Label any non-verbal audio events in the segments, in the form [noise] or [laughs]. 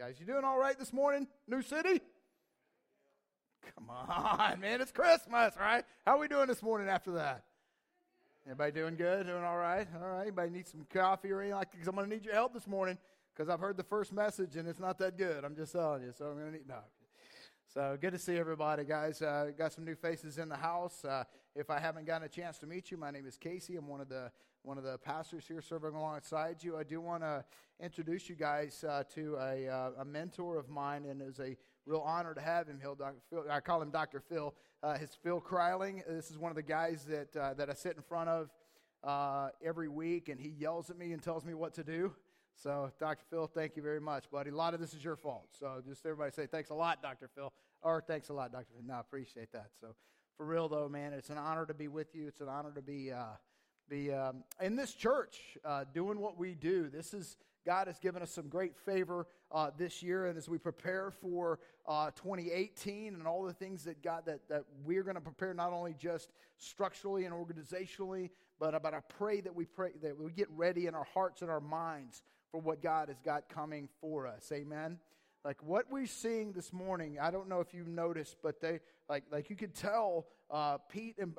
guys. You doing all right this morning, New City? Come on, man. It's Christmas, right? How are we doing this morning after that? Anybody doing good? Doing all right? All right. Anybody need some coffee or anything like Because I'm going to need your help this morning because I've heard the first message and it's not that good. I'm just telling you. So I'm going to need, no. So good to see everybody, guys. Uh, got some new faces in the house. Uh, if I haven't gotten a chance to meet you, my name is Casey. I'm one of the one of the pastors here serving alongside you. I do want to introduce you guys uh, to a, uh, a mentor of mine, and it's a real honor to have him. He'll, Dr. Phil, I call him Dr. Phil. Uh, his Phil Kryling. This is one of the guys that uh, that I sit in front of uh, every week, and he yells at me and tells me what to do. So, Dr. Phil, thank you very much, buddy. A lot of this is your fault. So, just everybody say thanks a lot, Dr. Phil, or thanks a lot, Dr. Phil. No, I appreciate that. So, for real though, man, it's an honor to be with you. It's an honor to be uh, um, in this church uh, doing what we do. This is God has given us some great favor uh, this year, and as we prepare for uh, 2018 and all the things that God that that we're going to prepare, not only just structurally and organizationally, but but I pray that we pray that we get ready in our hearts and our minds for what God has got coming for us. Amen like what we're seeing this morning i don't know if you've noticed but they like like you could tell uh, pete and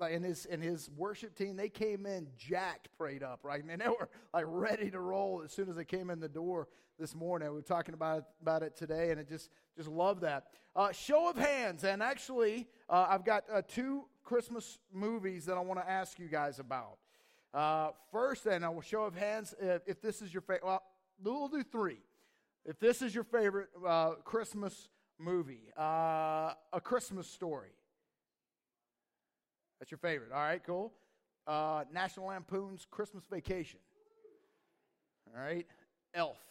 and his and his worship team they came in jacked prayed up right? Man [laughs] they were like ready to roll as soon as they came in the door this morning. We were talking about it, about it today and it just just love that. Uh, show of hands and actually uh, i've got uh, two christmas movies that i want to ask you guys about. Uh, first and a show of hands if, if this is your favorite well we'll do three. If this is your favorite uh, Christmas movie, A Christmas Story. That's your favorite. All right, cool. Uh, National Lampoon's Christmas Vacation. All right, Elf. [laughs]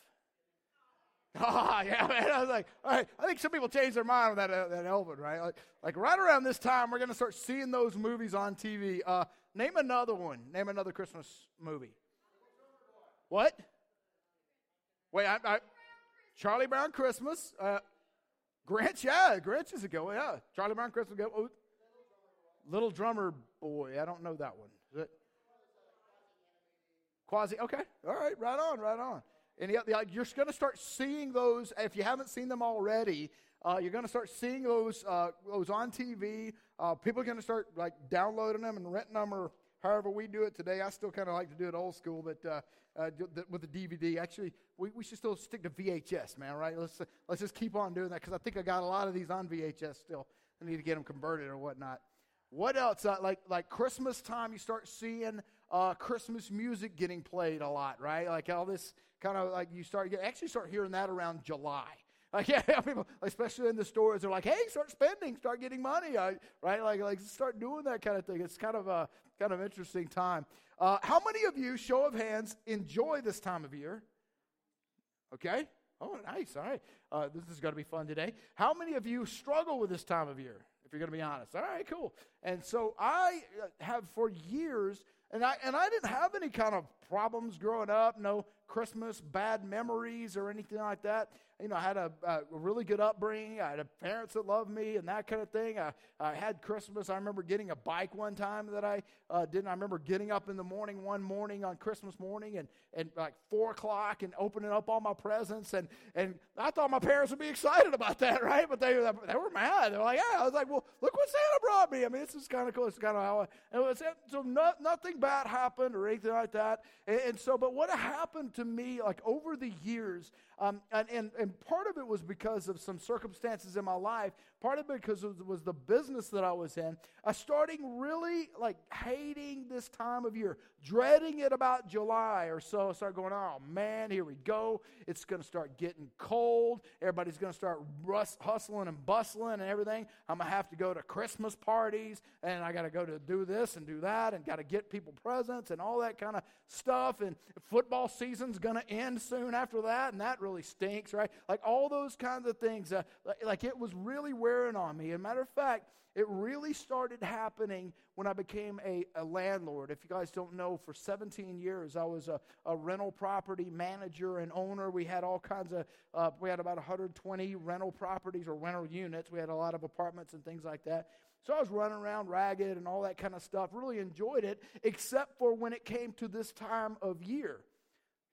Ah, yeah, man. I was like, all right. I think some people change their mind on that uh, that Elvin, right? Like, like right around this time, we're to start seeing those movies on TV. Uh, name another one. Name another Christmas movie. What? Wait, I, I Charlie Brown Christmas. Uh, Grinch, yeah, Grinch is a go. Yeah, Charlie Brown Christmas. Go. Little Drummer Boy. I don't know that one. Is it? Quasi. Okay. All right. Right on. Right on. And you're going to start seeing those if you haven't seen them already. Uh, you're going to start seeing those uh, those on TV. Uh, people are going to start like downloading them and renting them or however we do it today. I still kind of like to do it old school, but uh, uh, with the DVD. Actually, we, we should still stick to VHS, man, right? Let's, let's just keep on doing that because I think I got a lot of these on VHS still. I need to get them converted or whatnot. What else? Uh, like, like Christmas time, you start seeing uh, Christmas music getting played a lot, right? Like all this kind of like you start, you actually start hearing that around July. [laughs] Like, yeah, [laughs] people, especially in the stores, they're like, "Hey, start spending, start getting money, right? Like, like start doing that kind of thing." It's kind of a kind of interesting time. Uh, how many of you, show of hands, enjoy this time of year? Okay. Oh, nice. All right. Uh, this is going to be fun today. How many of you struggle with this time of year? If you're going to be honest. All right, cool. And so I uh, have for years, and I and I didn't have any kind of problems growing up. No Christmas bad memories or anything like that you know, I had a, a, really good upbringing. I had parents that loved me and that kind of thing. I, I had Christmas. I remember getting a bike one time that I uh, didn't. I remember getting up in the morning one morning on Christmas morning and, and like four o'clock and opening up all my presents. And, and I thought my parents would be excited about that, [laughs] right? But they, they were mad. They were like, yeah. I was like, well, look what Santa brought me. I mean, this is kind of cool. It's kind of how I, it was, so no, nothing bad happened or anything like that. And, so, but what happened to me, like over the years, um, and, and, and part of it was because of some circumstances in my life. Part of it because it was the business that I was in. I started really like hating this time of year, dreading it about July or so. I started going, oh man, here we go. It's going to start getting cold. Everybody's going to start rust, hustling and bustling and everything. I'm going to have to go to Christmas parties and I got to go to do this and do that and got to get people presents and all that kind of stuff. And football season's going to end soon after that, and that really stinks, right? Like all those kinds of things. Uh, like, like it was really wearing on me. As a matter of fact, it really started happening when I became a, a landlord. If you guys don't know, for 17 years, I was a, a rental property manager and owner. We had all kinds of, uh, we had about 120 rental properties or rental units. We had a lot of apartments and things like that. So I was running around ragged and all that kind of stuff. Really enjoyed it, except for when it came to this time of year.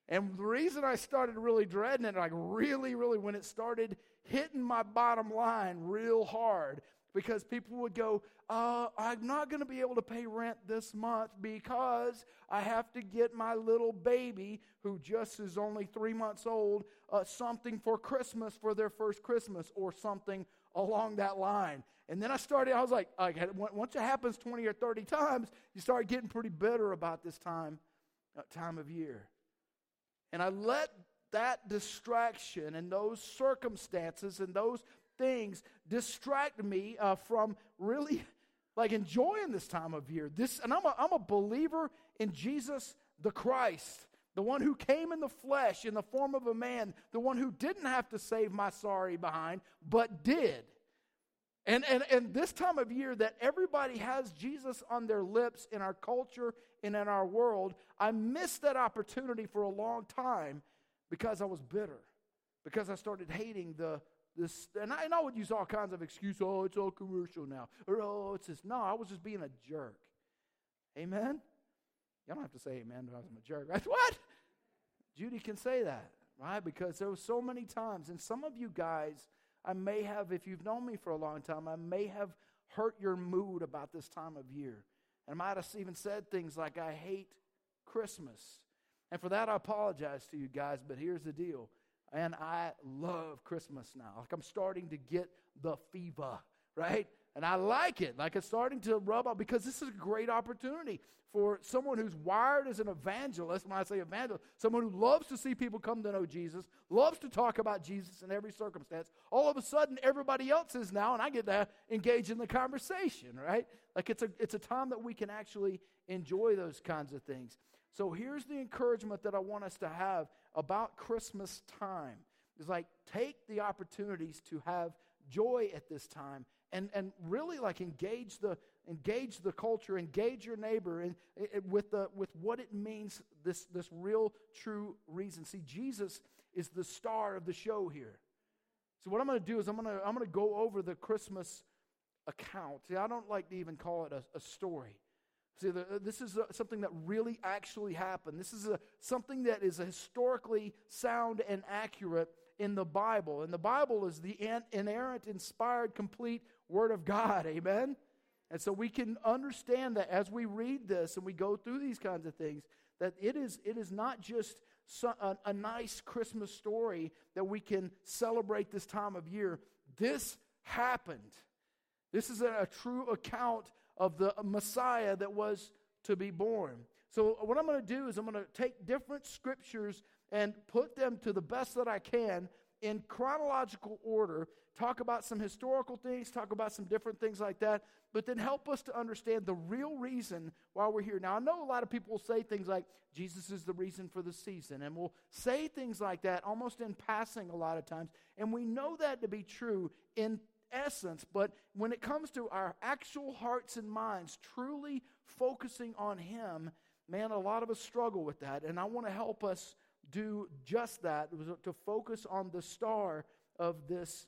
And the reason I started really dreading it, like really, really, when it started hitting my bottom line real hard, because people would go, uh, I'm not going to be able to pay rent this month because I have to get my little baby, who just is only three months old, uh, something for Christmas for their first Christmas or something along that line. And then I started, I was like, once it happens 20 or 30 times, you start getting pretty bitter about this time, uh, time of year. And I let that distraction and those circumstances and those things distract me uh, from really [laughs] like enjoying this time of year. This, and I'm a, I'm a believer in Jesus the Christ, the one who came in the flesh in the form of a man, the one who didn't have to save my sorry behind, but did. And, and, and this time of year that everybody has Jesus on their lips in our culture and in our world, I missed that opportunity for a long time because I was bitter, because I started hating the this. And I, and I would use all kinds of excuses. Oh, it's all commercial now. Or, oh, it's this. No, I was just being a jerk. Amen? Y'all don't have to say amen because I'm a jerk. Right? [laughs] What? Judy can say that, right? Because there were so many times, and some of you guys I may have, if you've known me for a long time, I may have hurt your mood about this time of year. And I might have even said things like, I hate Christmas. And for that, I apologize to you guys, but here's the deal. And I love Christmas now. Like I'm starting to get the fever, right? And I like it. Like it's starting to rub off because this is a great opportunity for someone who's wired as an evangelist. When I say evangelist, someone who loves to see people come to know Jesus, loves to talk about Jesus in every circumstance. All of a sudden, everybody else is now, and I get to engage in the conversation, right? Like it's a, it's a time that we can actually enjoy those kinds of things. So here's the encouragement that I want us to have about Christmas time. Is like take the opportunities to have joy at this time and, and really like engage the engage the culture, engage your neighbor and, with, the, with what it means, this, this real, true reason. See, Jesus is the star of the show here. So, what I'm going to do is I'm going to I'm going to go over the Christmas account. See, I don't like to even call it a, a story. See, the, this is a, something that really actually happened. This is a, something that is historically sound and accurate in the Bible. And the Bible is the inerrant, inspired, complete Word of God. Amen? And so we can understand that as we read this and we go through these kinds of things, that it is, it is not just a, a nice Christmas story that we can celebrate this time of year. This happened. This is a, a true account of the Messiah that was to be born. So, what I'm going to do is I'm going to take different scriptures and put them to the best that I can in chronological order, talk about some historical things, talk about some different things like that, but then help us to understand the real reason why we're here. Now, I know a lot of people will say things like, Jesus is the reason for the season, and we'll say things like that almost in passing a lot of times, and we know that to be true in essence, but when it comes to our actual hearts and minds truly focusing on Him, man, a lot of us struggle with that, and I want to help us do just that, to focus on the star of this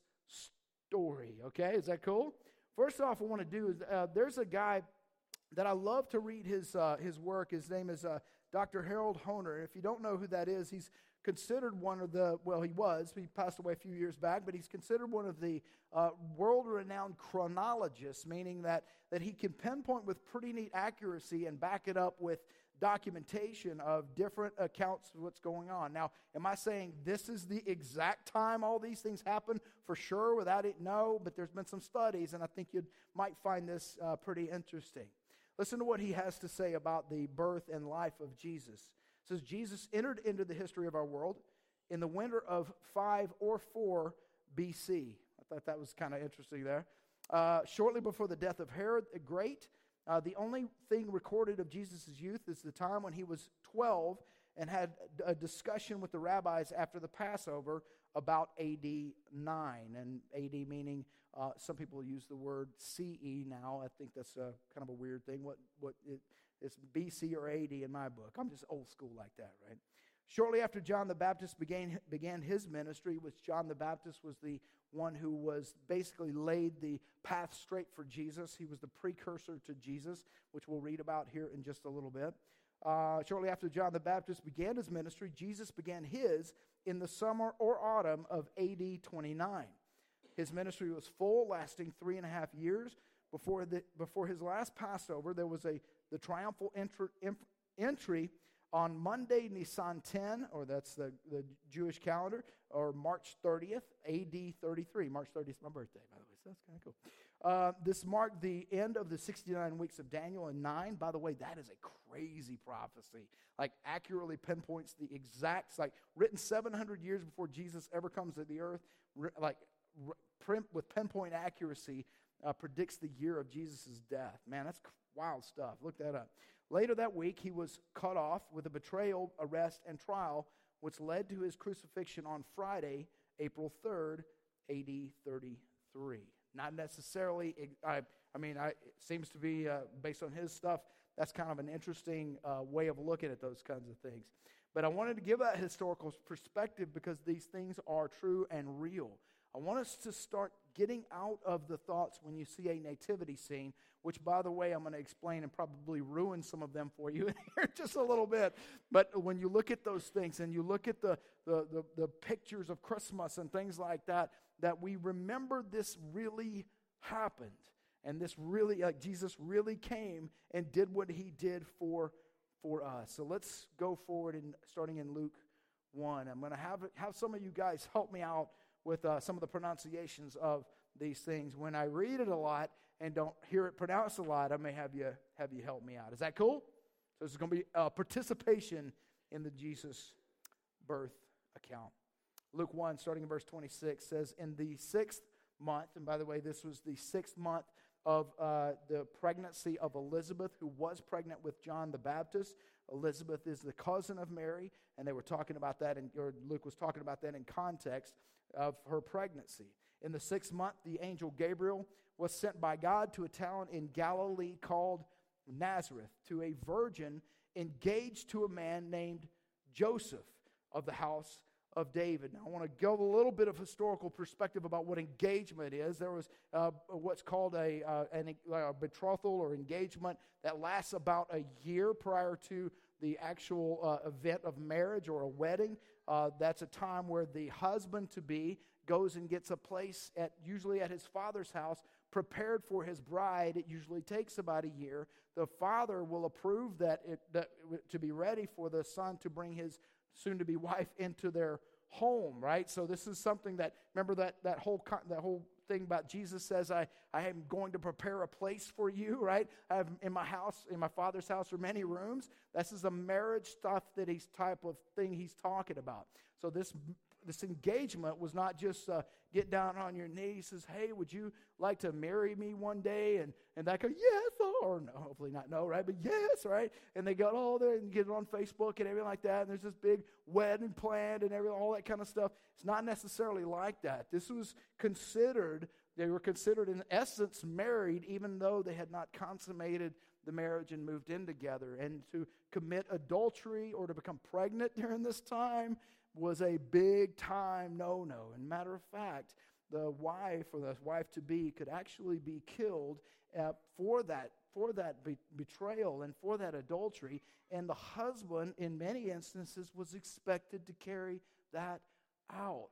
story. Okay, is that cool? First off, I want to do is uh, there's a guy that I love to read his uh, his work. His name is uh, Dr. Harold Hoehner. If you don't know who that is, he's considered one of the well, he was. He passed away a few years back, but he's considered one of the uh, world-renowned chronologists, meaning that that he can pinpoint with pretty neat accuracy and back it up with documentation of different accounts of what's going on. Now, am I saying this is the exact time all these things happen for sure without it? No, but there's been some studies, and I think you might find this uh, pretty interesting. Listen to what he has to say about the birth and life of Jesus. It says, Jesus entered into the history of our world in the winter of 5 or 4 BC. I thought that was kind of interesting there. Uh, shortly before the death of Herod the Great, uh, the only thing recorded of Jesus' youth is the time when he was 12 and had a discussion with the rabbis after the Passover about AD 9. And AD meaning uh, some people use the word CE now. I think that's a, kind of a weird thing. What, what it, it's BC or AD in my book. I'm just old school like that, right? Shortly after John the Baptist began, began his ministry, which John the Baptist was the one who was basically laid the path straight for Jesus. He was the precursor to Jesus, which we'll read about here in just a little bit. uh, shortly after John the Baptist began his ministry, Jesus began his in the summer or autumn of AD 29. His ministry was full, lasting three and a half years. Before, the, before his last Passover, there was a, the triumphal entry, entry on Monday, Nisan 10, or that's the, the Jewish calendar, or March 30th, AD 33. March 30th is my birthday, by the way, so that's kind of cool. Uh, this marked the end of the 69 weeks of Daniel and 9. By the way, that is a crazy prophecy. Like, accurately pinpoints the exact, like, written 700 years before Jesus ever comes to the earth, like, with pinpoint accuracy, uh, predicts the year of Jesus' death. Man, that's wild stuff. Look that up. Later that week, he was cut off with a betrayal, arrest, and trial, which led to his crucifixion on Friday, April 3rd, AD 33. Not necessarily, I, I mean, I, it seems to be, uh, based on his stuff, that's kind of an interesting uh, way of looking at those kinds of things. But I wanted to give that historical perspective because these things are true and real. I want us to start getting out of the thoughts when you see a nativity scene, which, by the way, I'm going to explain and probably ruin some of them for you [laughs] here just a little bit. But when you look at those things and you look at the, the, the, the pictures of Christmas and things like that, that we remember this really happened. And this really, like Jesus really came and did what he did for, for us. So let's go forward and starting in Luke 1. I'm going to have, have some of you guys help me out with uh, some of the pronunciations of these things. When I read it a lot and don't hear it pronounced a lot, I may have you, have you help me out. Is that cool? So this is going to be a participation in the Jesus birth account. Luke 1, starting in verse 26, says, In the sixth month, and by the way, this was the sixth month of uh, the pregnancy of Elizabeth, who was pregnant with John the Baptist. Elizabeth is the cousin of Mary, and they were talking about that, and Luke was talking about that in context of her pregnancy. In the sixth month, the angel Gabriel was sent by God to a town in Galilee called Nazareth to a virgin engaged to a man named Joseph of the house of David. Now, I want to give a little bit of historical perspective about what engagement is. There was uh, what's called a, uh, an, a betrothal or engagement that lasts about a year prior to the actual uh, event of marriage or a wedding. Uh, that's a time where the husband to be goes and gets a place at usually at his father's house prepared for his bride. It usually takes about a year. The father will approve that, it, that to be ready for the son to bring his soon to be wife into their home, right? So this is something that remember that that whole that whole thing about Jesus says I I am going to prepare a place for you, [laughs] right? I have in my house in my father's house are many rooms. This is a marriage stuff that he's type of thing he's talking about. So this this engagement was not just uh, get down on your knees, says, "Hey, would you like to marry me one day?" And and that go, "Yes," or no, hopefully not no, right? But yes, right? And they go, oh, all there and get it on Facebook and everything like that. And there's this big wedding planned and everything, all that kind of stuff. It's not necessarily like that. This was considered. They were considered, in essence, married, even though they had not consummated the marriage and moved in together. And to commit adultery or to become pregnant [laughs] during this time was a big time no no. And matter of fact, the wife or the wife to be could actually be killed uh, for that for that be- betrayal and for that adultery. And the husband in many instances was expected to carry that out.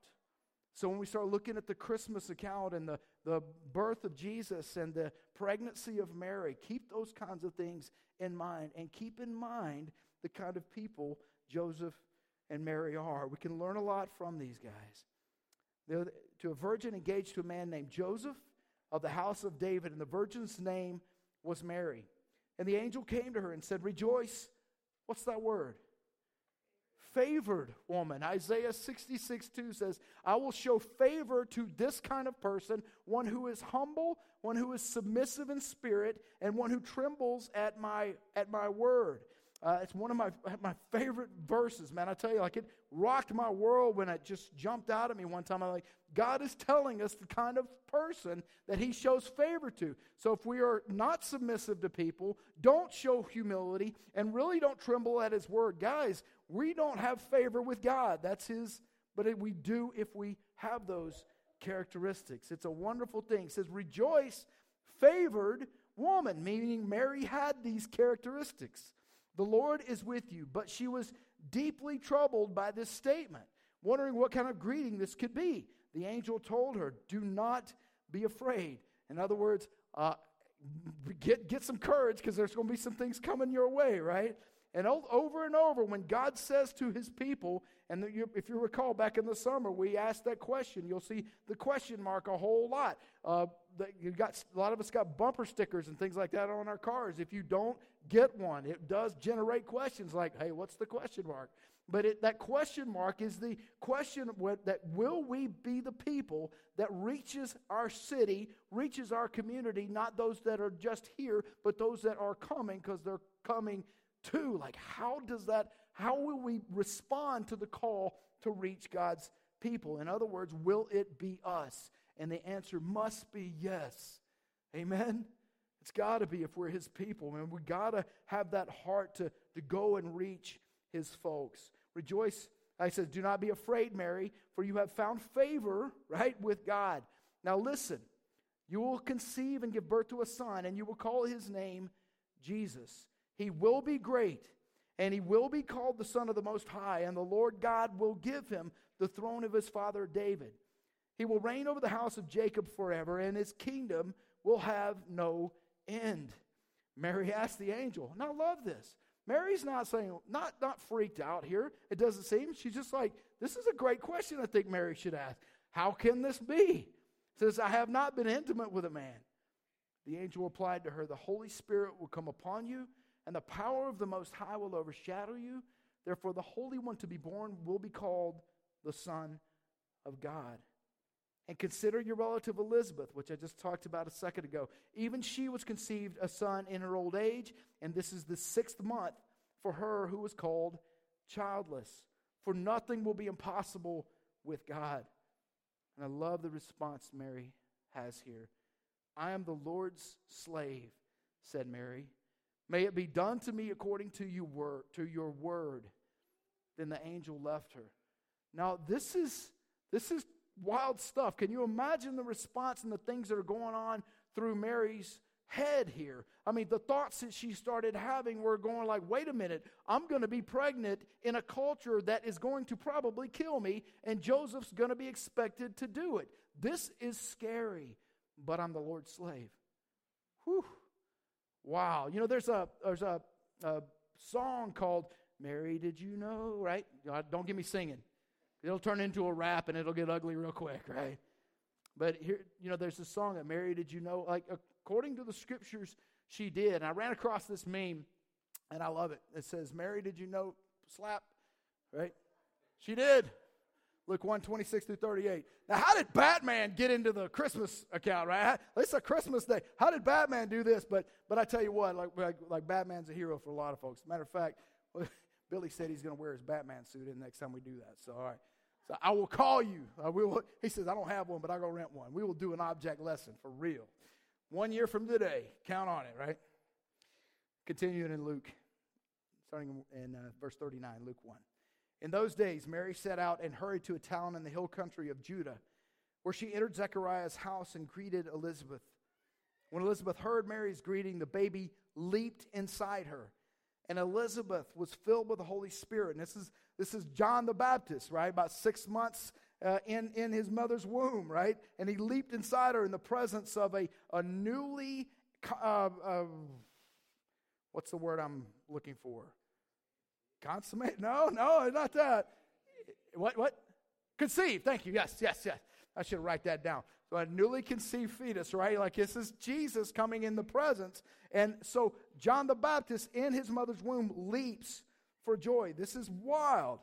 So when we start looking at the christmas account and the, the birth of jesus and the pregnancy of mary keep those kinds of things in mind. And keep in mind the kind of people joseph and Mary are. We can learn a lot from these guys. They're to a virgin engaged to a man named Joseph of the house of David, and the virgin's name was Mary. And the angel came to her and said, Rejoice. What's that word? Favored woman. Isaiah 66 2 says, I will show favor to this kind of person, one who is humble, one who is submissive in spirit, and one who trembles at my, at my word. Uh, it's one of my, my favorite verses, man. I tell you, like it rocked my world when it just jumped out at me one time. I'm like, God is telling us the kind of person that He shows favor to. So if we are not submissive to people, don't show humility, and really don't tremble at His word, guys, we don't have favor with God. That's His, but we do if we have those characteristics. It's a wonderful thing. It says, Rejoice, favored woman, meaning Mary had these characteristics. The Lord is with you. But she was deeply troubled by this statement, wondering what kind of greeting this could be. The angel told her, Do not be afraid. In other words, uh, get, get some courage because there's going to be some things coming your way, right? And over and over, when God says to his people, and if you recall back in the summer, we asked that question. You'll see the question mark a whole lot. Uh, you got a lot of us got bumper stickers and things like that on our cars. If you don't get one, it does generate questions like, "Hey, what's the question mark?" But it, that question mark is the question that will we be the people that reaches our city, reaches our community, not those that are just here, but those that are coming because they're coming too. Like, how does that, how will we respond to the call to reach God's people? In other words, will it be us? And the answer must be yes. Amen? It's got to be if we're his people. And we got to have that heart to, to go and reach his folks. Rejoice. I says, do not be afraid, Mary, for you have found favor, right, with God. Now listen, you will conceive and give birth to a son, and you will call his name Jesus. He will be great, and he will be called the Son of the Most High, and the Lord God will give him the throne of his father David. He will reign over the house of Jacob forever, and his kingdom will have no end. Mary [laughs] asked the angel, and I love this. Mary's not saying, not, not freaked out here, it doesn't seem. She's just like, this is a great question I think Mary should ask. How can this be? Says, I have not been intimate with a man. The angel replied to her, The Holy Spirit will come upon you and the power of the Most High will overshadow you. Therefore, the Holy One to be born will be called the Son of God. And consider your relative Elizabeth, which I just talked about a second ago. Even she was conceived a son in her old age, and this is the sixth month for her who was called childless. For nothing will be impossible with God. And I love the response Mary has here. I am the Lord's slave, said Mary. May it be done to me according to, you word, to your word. Then the angel left her. Now, this is, this is wild stuff. Can you imagine the response and the things that are going on through Mary's head here? I mean, the thoughts that she started having were going like, wait a minute, I'm going to be pregnant in a culture that is going to probably kill me, and Joseph's going to be expected to do it. This is scary, but I'm the Lord's slave. Whew. Wow. You know, there's a there's a, a song called Mary, Did You Know? Right? Don't get me singing. It'll turn into a rap and it'll get ugly real quick, right? But here, you know, there's a song that Mary, did you know? Like, according to the scriptures, she did. And I ran across this meme and I love it. It says, Mary, did you know? Slap, right? She did. Luke 1 26 through 38. Now, how did Batman get into the Christmas account, right? It's a Christmas day. How did Batman do this? But but I tell you what, like, like, like Batman's a hero for a lot of folks. Matter of fact, [laughs] Billy said he's going to wear his Batman suit in the next time we do that. So, all right. So I will call you. We will, he says, I don't have one, but I'll go rent one. We will do an object lesson for real. One year from today. Count on it, right? Continuing in Luke, starting in uh, verse 39, Luke 1. In those days, Mary set out and hurried to a town in the hill country of Judah, where she entered Zechariah's house and greeted Elizabeth. When Elizabeth heard Mary's greeting, the baby leaped inside her. And Elizabeth was filled with the Holy Spirit. And this is, this is John the Baptist, right? About six months uh, in, in his mother's womb, right? And he leaped inside her in the presence of a, a newly, uh, uh, what's the word I'm looking for? Consummate? No, no, not that. What? What? Conceived. Thank you. Yes, yes, yes. I should write that down. So a newly conceived fetus, right? Like this is Jesus coming in the presence. And so John the Baptist in his mother's womb leaps for joy. This is wild.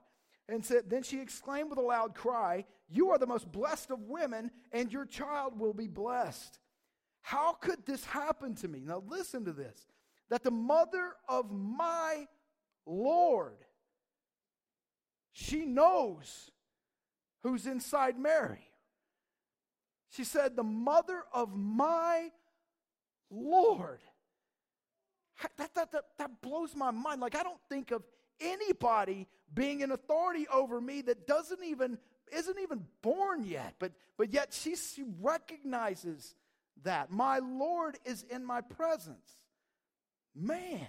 And said, then she exclaimed with a loud cry, You are the most blessed of women, and your child will be blessed. How could this happen to me? Now listen to this. That the mother of my Lord. She knows who's inside Mary. She said, The mother of my Lord. That, that, that, that blows my mind. Like, I don't think of anybody being an authority over me that doesn't even isn't even born yet but but yet she, she recognizes that my lord is in my presence man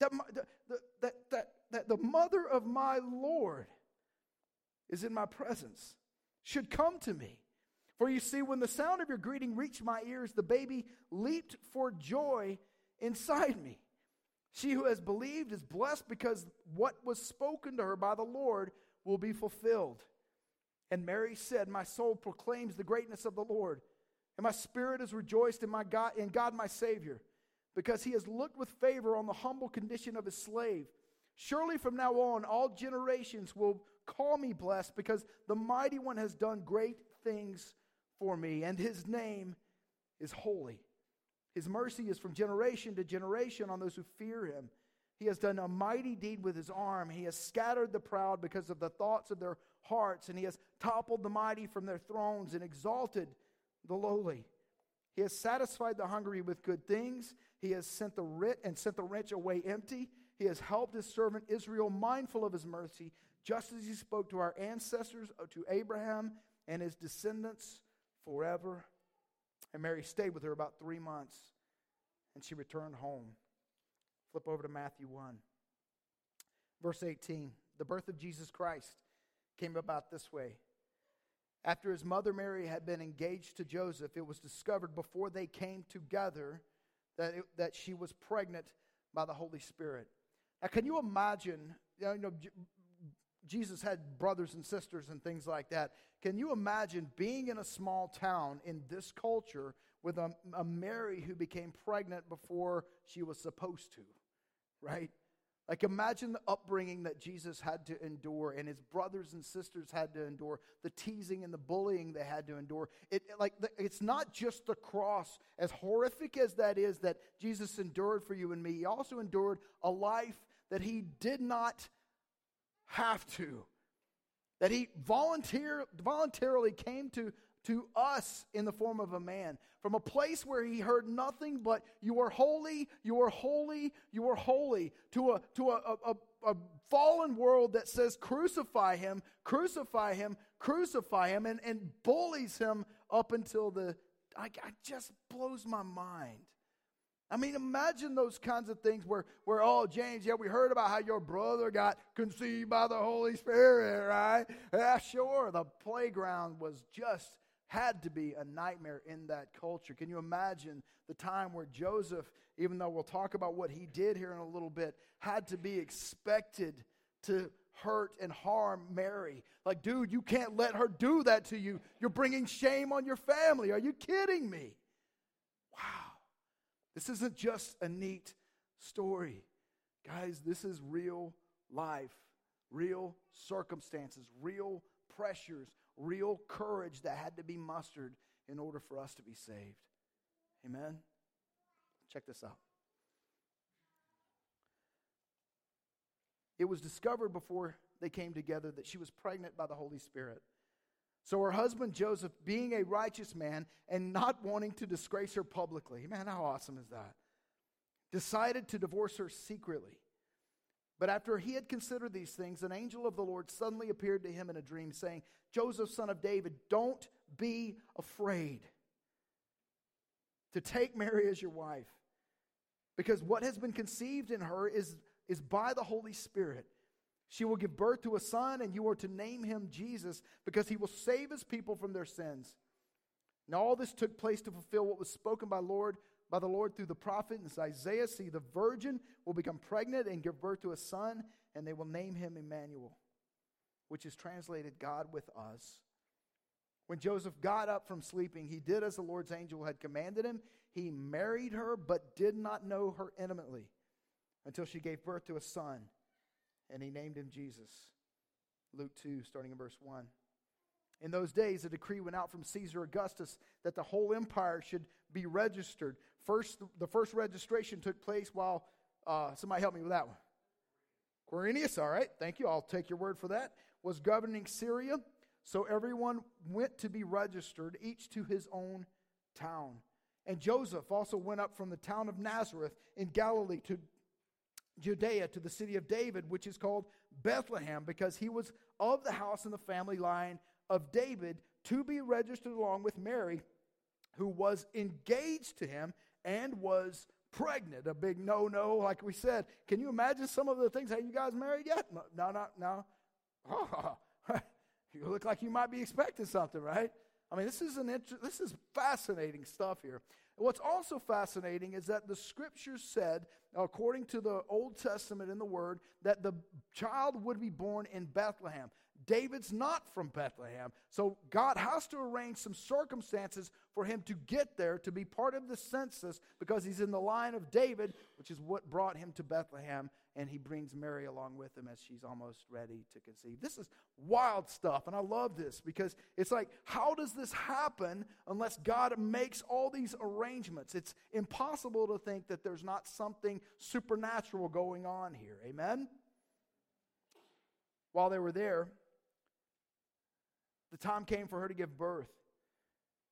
that, that, that, that, that the mother of my Lord is in my presence should come to me. For you see, when the sound of your greeting reached my ears, the baby leaped for joy inside me. She who has believed is blessed because what was spoken to her by the Lord will be fulfilled. And Mary said, My soul proclaims the greatness of the Lord, and my spirit is rejoiced in, my God, in God my Savior, because he has looked with favor on the humble condition of his slave. Surely from now on, all generations will call me blessed, because the mighty one has done great things for me, and his name is holy. His mercy is from generation to generation on those who fear him. He has done a mighty deed with his arm. He has scattered the proud because of the thoughts of their hearts, and he has toppled the mighty from their thrones and exalted the lowly. He has satisfied the hungry with good things. He has sent the rich and sent the rich away empty. He has helped his servant Israel, mindful of his mercy, just as he spoke to our ancestors, uh, to Abraham and his descendants forever. And Mary stayed with her about three months, and she returned home. Flip over to Matthew 1. Verse 18 The birth of Jesus Christ came about this way. After his mother Mary had been engaged to Joseph, it was discovered before they came together that, it, that she was pregnant by the Holy Spirit. Now, can you imagine? You know, Jesus had brothers and sisters and things like that. Can you imagine being in a small town in this culture with a, a Mary who became pregnant before she was supposed to? Right? Like, imagine the upbringing that Jesus had to endure and his brothers and sisters had to endure, the teasing and the bullying they had to endure. It, like, it's not just the cross, as horrific as that is, that Jesus endured for you and me. He also endured a life that he did not have to. That he volunteer, voluntarily came to, to us in the form of a man from a place where he heard nothing but you are holy you are holy you are holy to a to a, a, a, fallen world that says crucify him crucify him crucify him and, and bullies him up until the I, I just blows my mind I mean, imagine those kinds of things where, where, oh, James, yeah, we heard about how your brother got conceived by the Holy Spirit, right? Yeah, sure. The playground was just, had to be a nightmare in that culture. Can you imagine the time where Joseph, even though we'll talk about what he did here in a little bit, had to be expected to hurt and harm Mary? Like, dude, you can't let her do that to you. You're bringing shame on your family. Are you kidding me? Wow. This isn't just a neat story. Guys, this is real life, real circumstances, real pressures, real courage that had to be mustered in order for us to be saved. Amen? Check this out. It was discovered before they came together that she was pregnant by the Holy Spirit. So her husband Joseph, being a righteous man and not wanting to disgrace her publicly, man, how awesome is that? Decided to divorce her secretly. But after he had considered these things, an angel of the Lord suddenly appeared to him in a dream, saying, Joseph, son of David, don't be afraid to take Mary as your wife, because what has been conceived in her is, is by the Holy Spirit. She will give birth to a son, and you are to name him Jesus, because he will save his people from their sins. Now all this took place to fulfill what was spoken by Lord by the Lord through the prophet in Isaiah. See, the virgin will become pregnant and give birth to a son, and they will name him Emmanuel, which is translated God with us. When Joseph got up from sleeping, he did as the Lord's angel had commanded him. He married her, but did not know her intimately until she gave birth to a son and he named him Jesus. Luke 2, starting in verse 1. In those days, a decree went out from Caesar Augustus that the whole empire should be registered. First, the first registration took place while, uh, somebody help me with that one. Quirinius, all right, thank you. I'll take your word for that. Was governing Syria. So everyone went to be registered, each to his own town. And Joseph also went up from the town of Nazareth in Galilee to Judea to the city of David, which is called Bethlehem, because he was of the house and the family line of David to be registered along with Mary, who was engaged to him and was pregnant, a big no no, like we said. Can you imagine some of the things? Have you guys married yet? No, no, no. Oh, [laughs] you look like you might be expecting something, right? I mean, this is an inter- this is fascinating stuff here. what's also fascinating is that the scriptures said, according to the Old Testament in the Word, that the child would be born in Bethlehem. David's not from Bethlehem. So God has to arrange some circumstances for him to get there to be part of the census because he's in the line of David, which is what brought him to Bethlehem. And he brings Mary along with him as she's almost ready to conceive. This is wild stuff. And I love this because it's like, how does this happen unless God makes all these arrangements? It's impossible to think that there's not something supernatural going on here. Amen? While they were there, the time came for her to give birth.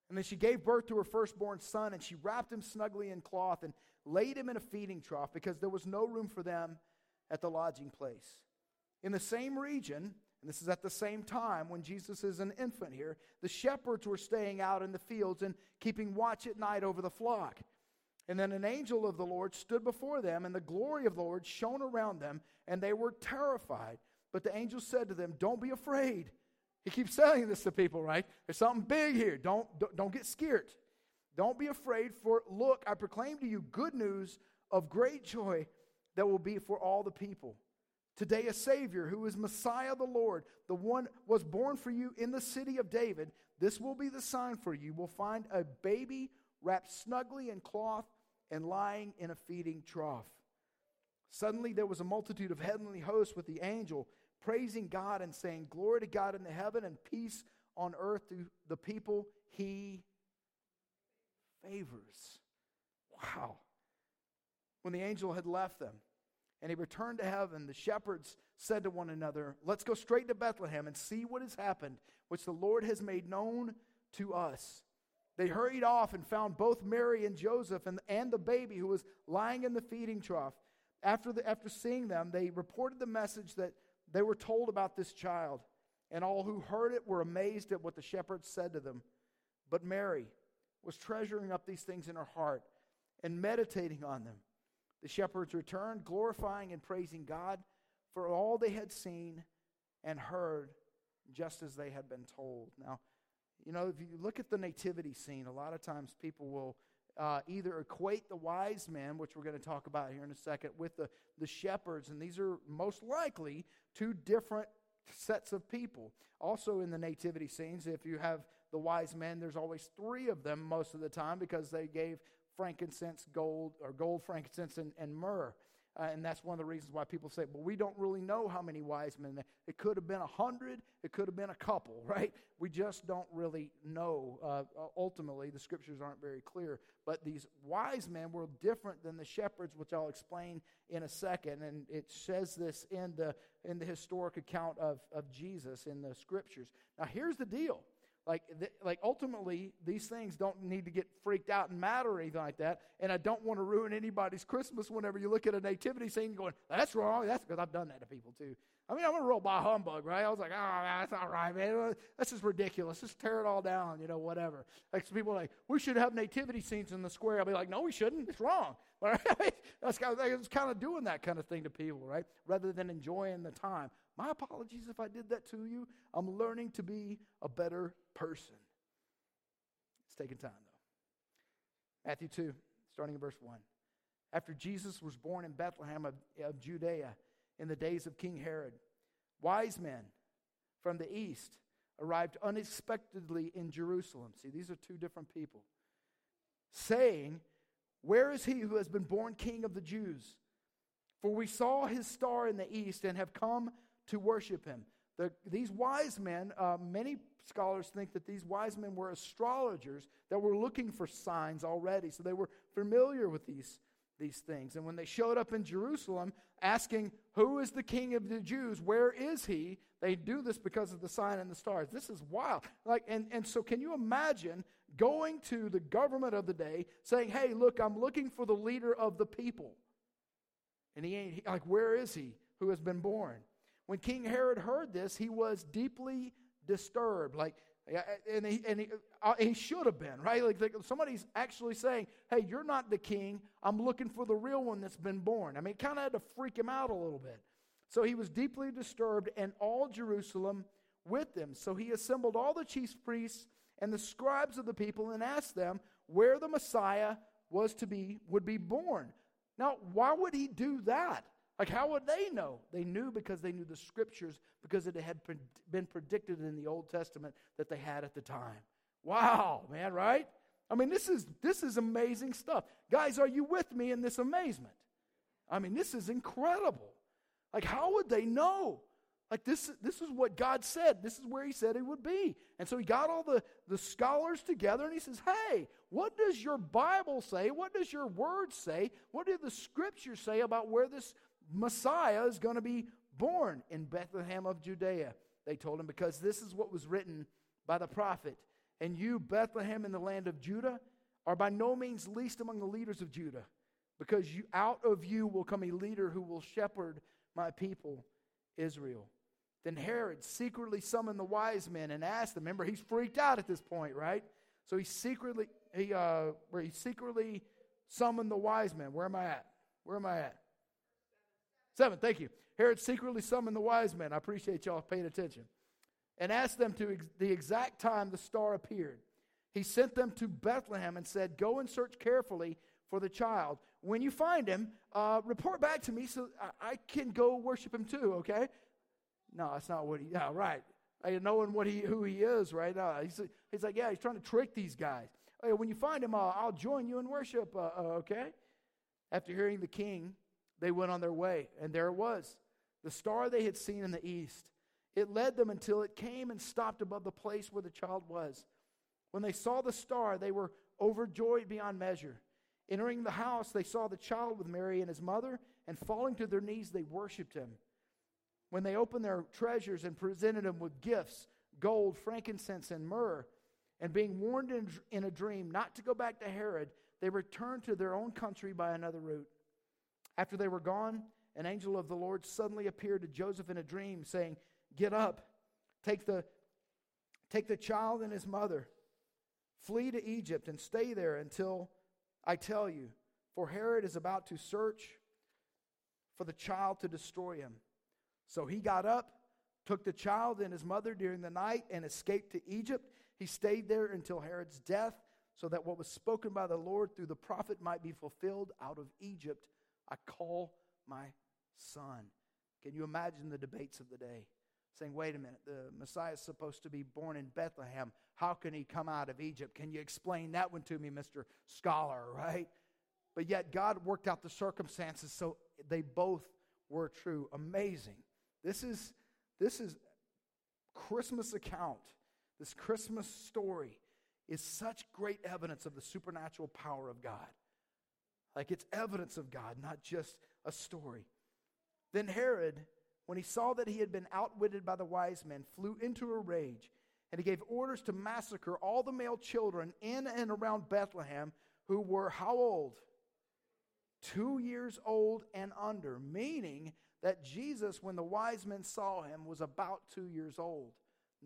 And then she gave birth to her firstborn son, and she wrapped him snugly in cloth and laid him in a feeding trough because there was no room for them at the lodging place. In the same region, and this is at the same time when Jesus is an infant here, the shepherds were staying out in the fields and keeping watch at night over the flock. And then an angel of the Lord stood before them, and the glory of the Lord shone around them, and they were terrified. But the angel said to them, Don't be afraid. He keeps saying this to people, right? There's something big here. Don't, don't, get scared. Don't be afraid, for look, I proclaim to you good news of great joy that will be for all the people. Today, a Savior who is Messiah the Lord, the one was born for you in the city of David. This will be the sign for you. You will find a baby wrapped snugly in cloth and lying in a feeding trough. Suddenly, there was a multitude of heavenly hosts with the angel praising God and saying, Glory to God in the heaven and peace on earth to the people he favors. Wow. When the angel had left them and he returned to heaven, the shepherds said to one another, Let's go straight to Bethlehem and see what has happened, which the Lord has made known to us. They hurried off and found both Mary and Joseph and, and the baby who was lying in the feeding trough. After, the, after seeing them, they reported the message that they were told about this child, and all who heard it were amazed at what the shepherds said to them. But Mary was treasuring up these things in her heart and meditating on them. The shepherds returned, glorifying and praising God for all they had seen and heard, just as they had been told. Now, you know, if you look at the nativity scene, a lot of times people will uh, either equate the wise men, which we're going to talk about here in a second, with the, the shepherds, and these are most likely two different sets of people. Also, in the nativity scenes, if you have the wise men, there's always three of them most of the time because they gave frankincense, gold, or gold, frankincense, and, and myrrh. Uh, and that's one of the reasons why people say, well, we don't really know how many wise men. It could have been a hundred, it could have been a couple, [laughs] right? We just don't really know. Uh, ultimately, the scriptures aren't very clear. But these wise men were different than the shepherds, which I'll explain in a second. And it says this in the, in the historic account of, of Jesus in the scriptures. Now, here's the deal like, th- like ultimately, these things don't need to get freaked out and mad or anything like that. And I don't want to ruin anybody's Christmas whenever you look at a nativity scene going, that's wrong. That's because I've done that to people too. I mean, I'm a roll by humbug, right? I was like, oh, man, that's not right, man. This is ridiculous. Just tear it all down, you know, whatever. Like, some people are like, we should have nativity scenes in the square. I'll be like, no, we shouldn't. It's wrong. [laughs] that's kind of, it's kind of doing that kind of thing to people, right? Rather than enjoying the time. My apologies if I did that to you. I'm learning to be a better person. It's taking time, though. Matthew 2, starting in verse 1. After Jesus was born in Bethlehem of, of Judea in the days of King Herod, wise men from the east arrived unexpectedly in Jerusalem. See, these are two different people. Saying, Where is he who has been born king of the Jews? For we saw his star in the east and have come to worship him. The, these wise men, uh, many scholars think that these wise men were astrologers that were looking for signs already. So they were familiar with these, these things. And when they showed up in Jerusalem asking, Who is the king of the Jews? Where is he? They do this because of the sign and the stars. This is wild. Like, and, and so can you imagine going to the government of the day saying, Hey, look, I'm looking for the leader of the people. And he ain't, like, where is he who has been born? When King Herod heard this, he was deeply disturbed. Like, and he, and he, uh, he should have been, right? Like, somebody's actually saying, hey, you're not the king. I'm looking for the real one that's been born. I mean, it kind of had to freak him out a little bit. So he was deeply disturbed, and all Jerusalem with him. So he assembled all the chief priests and the scribes of the people and asked them where the Messiah was to be, would be born. Now, why would he do that? Like, how would they know? They knew because they knew the scriptures, because it had been predicted in the Old Testament that they had at the time. Wow, man, right? I mean, this is this is amazing stuff. Guys, are you with me in this amazement? I mean, this is incredible. Like, how would they know? Like this, this is what God said. This is where He said it would be. And so He got all the, the scholars together and He says, Hey, what does your Bible say? What does your word say? What do the scriptures say about where this Messiah is going to be born in Bethlehem of Judea. They told him, because this is what was written by the prophet. And you, Bethlehem in the land of Judah, are by no means least among the leaders of Judah, because you, out of you will come a leader who will shepherd my people, Israel. Then Herod secretly summoned the wise men and asked them. Remember, he's freaked out at this point, right? So he secretly he uh, where he secretly summoned the wise men. Where am I at? Where am I at? Seven, thank you. Herod secretly summoned the wise men. I appreciate y'all paying attention. And asked them to ex- the exact time the star appeared. He sent them to Bethlehem and said, Go and search carefully for the child. When you find him, uh, report back to me so I, I, can go worship him too, okay? No, that's not what he, yeah, right. I, knowing what he, who he is, right? now. he's, he's like, yeah, he's trying to trick these guys. Hey, when you find him, uh, I'll join you in worship, uh, uh, okay? After hearing the king, they went on their way, and there it was the star they had seen in the east. It led them until it came and stopped above the place where the child was. When they saw the star, they were overjoyed beyond measure. Entering the house, they saw the child with Mary and his mother, and falling to their knees, they worshiped him. When they opened their treasures and presented him with gifts gold, frankincense, and myrrh, and being warned in, in a dream not to go back to Herod, they returned to their own country by another route. After they were gone, an angel of the Lord suddenly appeared to Joseph in a dream, saying, Get up, take the, take the child and his mother, flee to Egypt, and stay there until I tell you, for Herod is about to search for the child to destroy him. So he got up, took the child and his mother during the night, and escaped to Egypt. He stayed there until Herod's death, so that what was spoken by the Lord through the prophet might be fulfilled out of Egypt. I call my son. Can you imagine the debates of the day? Saying, wait a minute, the Messiah is supposed to be born in Bethlehem. How can he come out of Egypt? Can you explain that one to me, Mr. Scholar, right? But yet God worked out the circumstances so they both were true. Amazing. This is this is Christmas account. This Christmas story is such great evidence of the supernatural power of God. Like it's evidence of God, not just a story. Then Herod, when he saw that he had been outwitted by the wise men, flew into a rage, and he gave orders to massacre all the male children in and around Bethlehem who were how old? Two years old and under, meaning that Jesus, when the wise men saw him, was about two years old,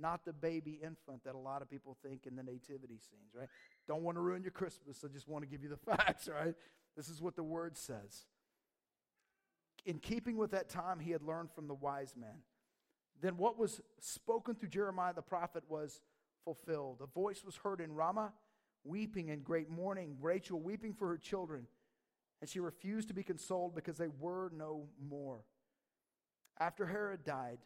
not the baby infant that a lot of people think in the nativity scenes, right? Don't want to ruin your Christmas, I just want to give you the [laughs] facts, right? This is what the word says. In keeping with that time, he had learned from the wise men. Then what was spoken through Jeremiah the prophet was fulfilled. A voice was heard in Ramah, weeping in great mourning, Rachel weeping for her children. And she refused to be consoled because they were no more. After Herod died,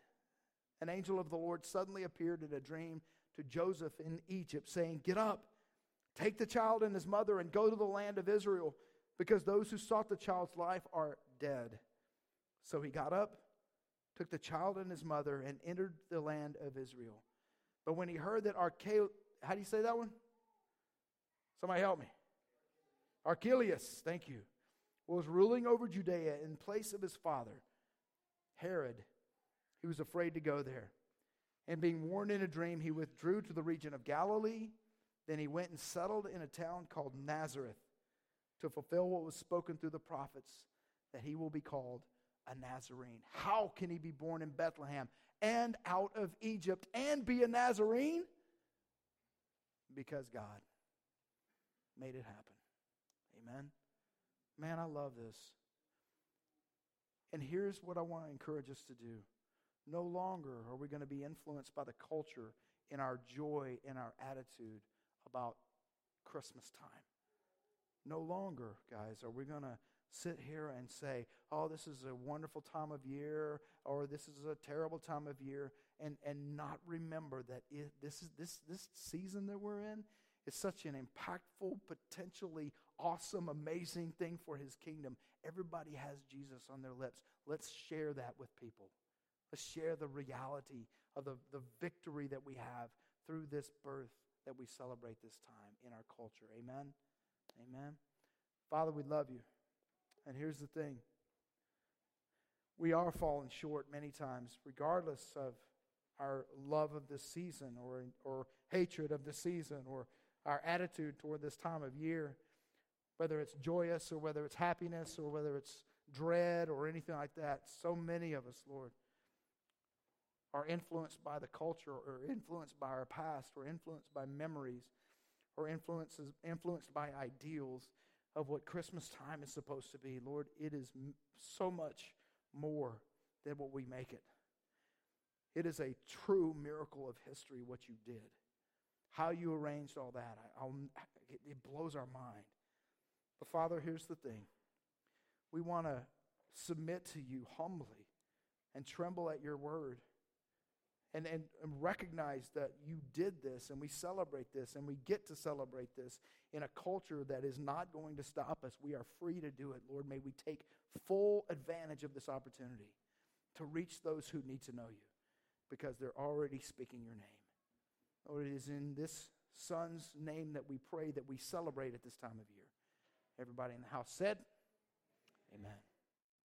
an angel of the Lord suddenly appeared in a dream to Joseph in Egypt, saying, Get up, take the child and his mother, and go to the land of Israel because those who sought the child's life are dead. So he got up, took the child and his mother, and entered the land of Israel. But when he heard that Archelaus, how do you say that one? Somebody help me. Archelaus, thank you, was ruling over Judea in place of his father, Herod. He was afraid to go there. And being warned in a dream, he withdrew to the region of Galilee. Then he went and settled in a town called Nazareth to fulfill what was spoken through the prophets that he will be called a Nazarene. How can he be born in Bethlehem and out of Egypt and be a Nazarene? because God made it happen. Amen. Man, I love this. And here's what I want to encourage us to do. No longer are we going to be influenced by the culture in our joy and our attitude about Christmas time. No longer, guys, are we going to sit here and say, oh, this is a wonderful time of year, or this is a terrible time of year, and, and not remember that it, this, is, this, this season that we're in is such an impactful, potentially awesome, amazing thing for his kingdom. Everybody has Jesus on their lips. Let's share that with people. Let's share the reality of the, the victory that we have through this birth that we celebrate this time in our culture. Amen. Amen. Father, we love you. And here's the thing we are falling short many times, regardless of our love of this season or, or hatred of the season or our attitude toward this time of year, whether it's joyous or whether it's happiness or whether it's dread or anything like that. So many of us, Lord, are influenced by the culture or influenced by our past or influenced by memories or influences, influenced by ideals of what Christmas time is supposed to be. Lord, it is so much more than what we make it. It is a true miracle of history what you did. How you arranged all that, I, it, it blows our mind. But Father, here's the thing we want to submit to you humbly and tremble at your word and, and, and recognize that you did this and we celebrate this and we get to celebrate this in a culture that is not going to stop us. We are free to do it. Lord, may we take full advantage of this opportunity to reach those who need to know you because they're already speaking your name. Lord, it is in this Son's name that we pray that we celebrate at this time of year. Everybody in the house said, Amen.